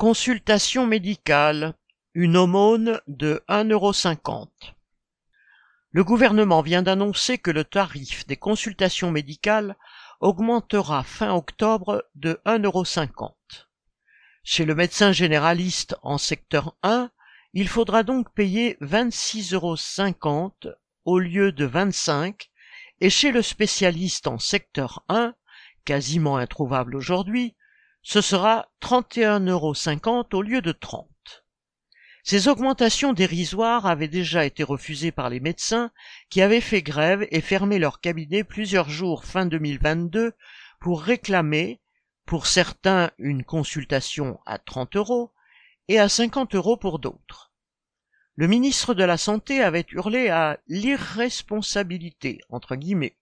Consultation médicale. Une aumône de 1,50€. Le gouvernement vient d'annoncer que le tarif des consultations médicales augmentera fin octobre de 1,50€. Chez le médecin généraliste en secteur 1, il faudra donc payer 26,50€ au lieu de 25 et chez le spécialiste en secteur 1, quasiment introuvable aujourd'hui, ce sera 31,50€ au lieu de 30. Ces augmentations dérisoires avaient déjà été refusées par les médecins qui avaient fait grève et fermé leur cabinet plusieurs jours fin 2022 pour réclamer, pour certains, une consultation à 30 euros et à 50 euros pour d'autres. Le ministre de la Santé avait hurlé à l'irresponsabilité, entre guillemets,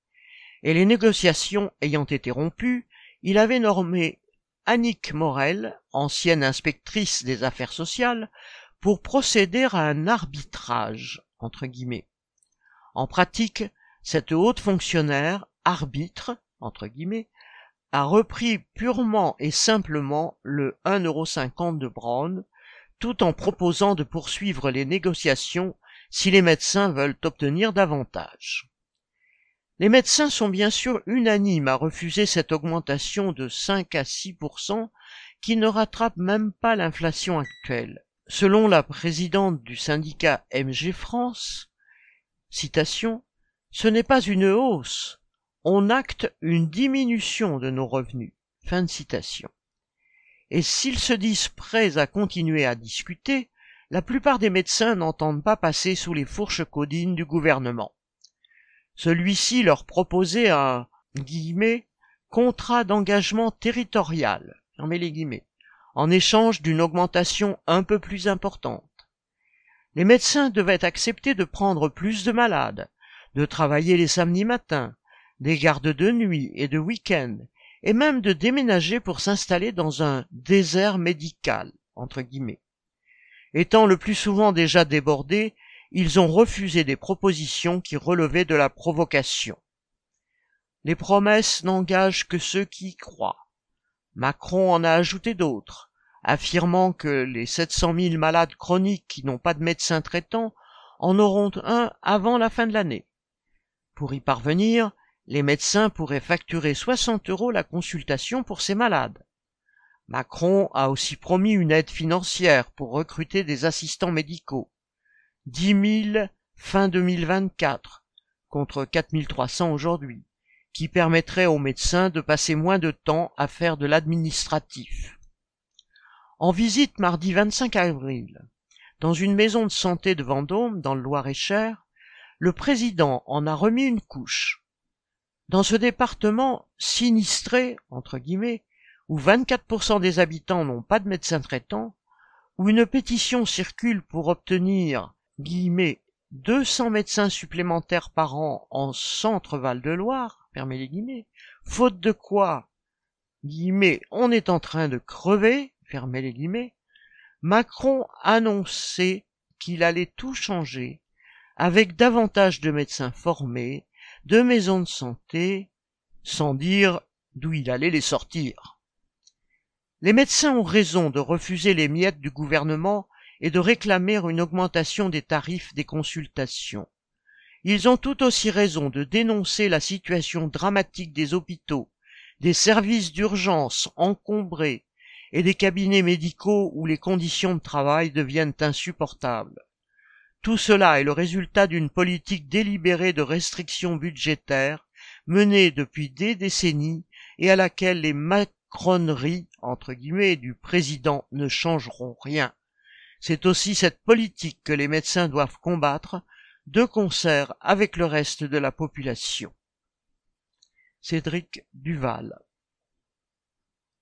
et les négociations ayant été rompues, il avait nommé Annick Morel, ancienne inspectrice des affaires sociales, pour procéder à un arbitrage, entre guillemets. En pratique, cette haute fonctionnaire, arbitre, entre guillemets, a repris purement et simplement le 1,50€ de Brown, tout en proposant de poursuivre les négociations si les médecins veulent obtenir davantage. Les médecins sont bien sûr unanimes à refuser cette augmentation de 5 à 6% qui ne rattrape même pas l'inflation actuelle. Selon la présidente du syndicat MG France, citation, ce n'est pas une hausse, on acte une diminution de nos revenus. Fin de citation. Et s'ils se disent prêts à continuer à discuter, la plupart des médecins n'entendent pas passer sous les fourches codines du gouvernement. Celui-ci leur proposait un contrat d'engagement territorial, les guillemets, en échange d'une augmentation un peu plus importante. Les médecins devaient accepter de prendre plus de malades, de travailler les samedis matins, des gardes de nuit et de week-end, et même de déménager pour s'installer dans un désert médical, entre guillemets. Étant le plus souvent déjà débordés, ils ont refusé des propositions qui relevaient de la provocation. Les promesses n'engagent que ceux qui y croient. Macron en a ajouté d'autres, affirmant que les 700 000 malades chroniques qui n'ont pas de médecin traitant en auront un avant la fin de l'année. Pour y parvenir, les médecins pourraient facturer 60 euros la consultation pour ces malades. Macron a aussi promis une aide financière pour recruter des assistants médicaux. 10 000 fin 2024 contre 4 300 aujourd'hui, qui permettrait aux médecins de passer moins de temps à faire de l'administratif. En visite mardi 25 avril, dans une maison de santé de Vendôme, dans le Loir-et-Cher, le président en a remis une couche. Dans ce département sinistré, entre guillemets, où 24% des habitants n'ont pas de médecin traitant, où une pétition circule pour obtenir guillemets, 200 médecins supplémentaires par an en centre Val-de-Loire, fermez les guillemets, faute de quoi, guillemets, on est en train de crever, fermez les guillemets, Macron annonçait qu'il allait tout changer avec davantage de médecins formés, de maisons de santé, sans dire d'où il allait les sortir. Les médecins ont raison de refuser les miettes du gouvernement et de réclamer une augmentation des tarifs des consultations. Ils ont tout aussi raison de dénoncer la situation dramatique des hôpitaux, des services d'urgence encombrés et des cabinets médicaux où les conditions de travail deviennent insupportables. Tout cela est le résultat d'une politique délibérée de restrictions budgétaires menée depuis des décennies et à laquelle les macroneries entre guillemets du président ne changeront rien. C'est aussi cette politique que les médecins doivent combattre de concert avec le reste de la population. Cédric Duval